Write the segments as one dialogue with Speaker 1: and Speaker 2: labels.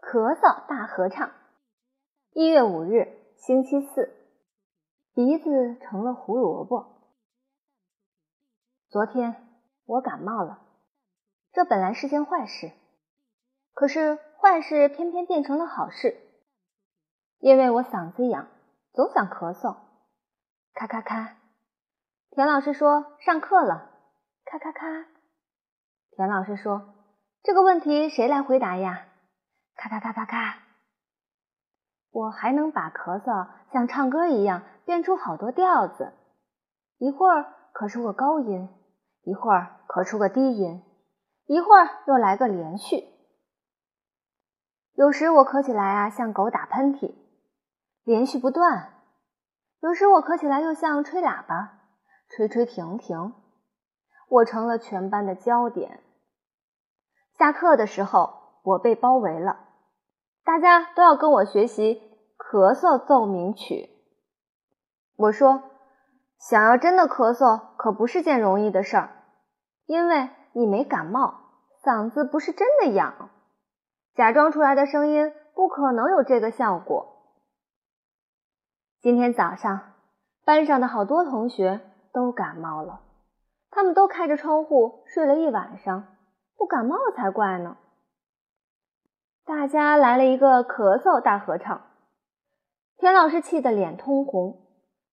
Speaker 1: 咳嗽大合唱。一月五日，星期四，鼻子成了胡萝卜。昨天我感冒了，这本来是件坏事，可是坏事偏偏变成了好事，因为我嗓子痒，总想咳嗽。咔咔咔，田老师说上课了。咔咔咔，田老师说这个问题谁来回答呀？咔咔咔咔咔，我还能把咳嗽像唱歌一样变出好多调子，一会儿咳出个高音，一会儿咳出个低音，一会儿又来个连续。有时我咳起来啊，像狗打喷嚏，连续不断；有时我咳起来又像吹喇叭，吹吹停停。我成了全班的焦点。下课的时候，我被包围了。大家都要跟我学习咳嗽奏鸣曲。我说，想要真的咳嗽可不是件容易的事儿，因为你没感冒，嗓子不是真的痒，假装出来的声音不可能有这个效果。今天早上，班上的好多同学都感冒了，他们都开着窗户睡了一晚上，不感冒才怪呢。大家来了一个咳嗽大合唱，田老师气得脸通红，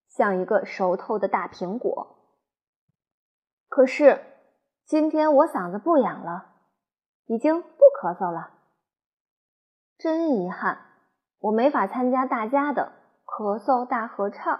Speaker 1: 像一个熟透的大苹果。可是今天我嗓子不痒了，已经不咳嗽了。真遗憾，我没法参加大家的咳嗽大合唱。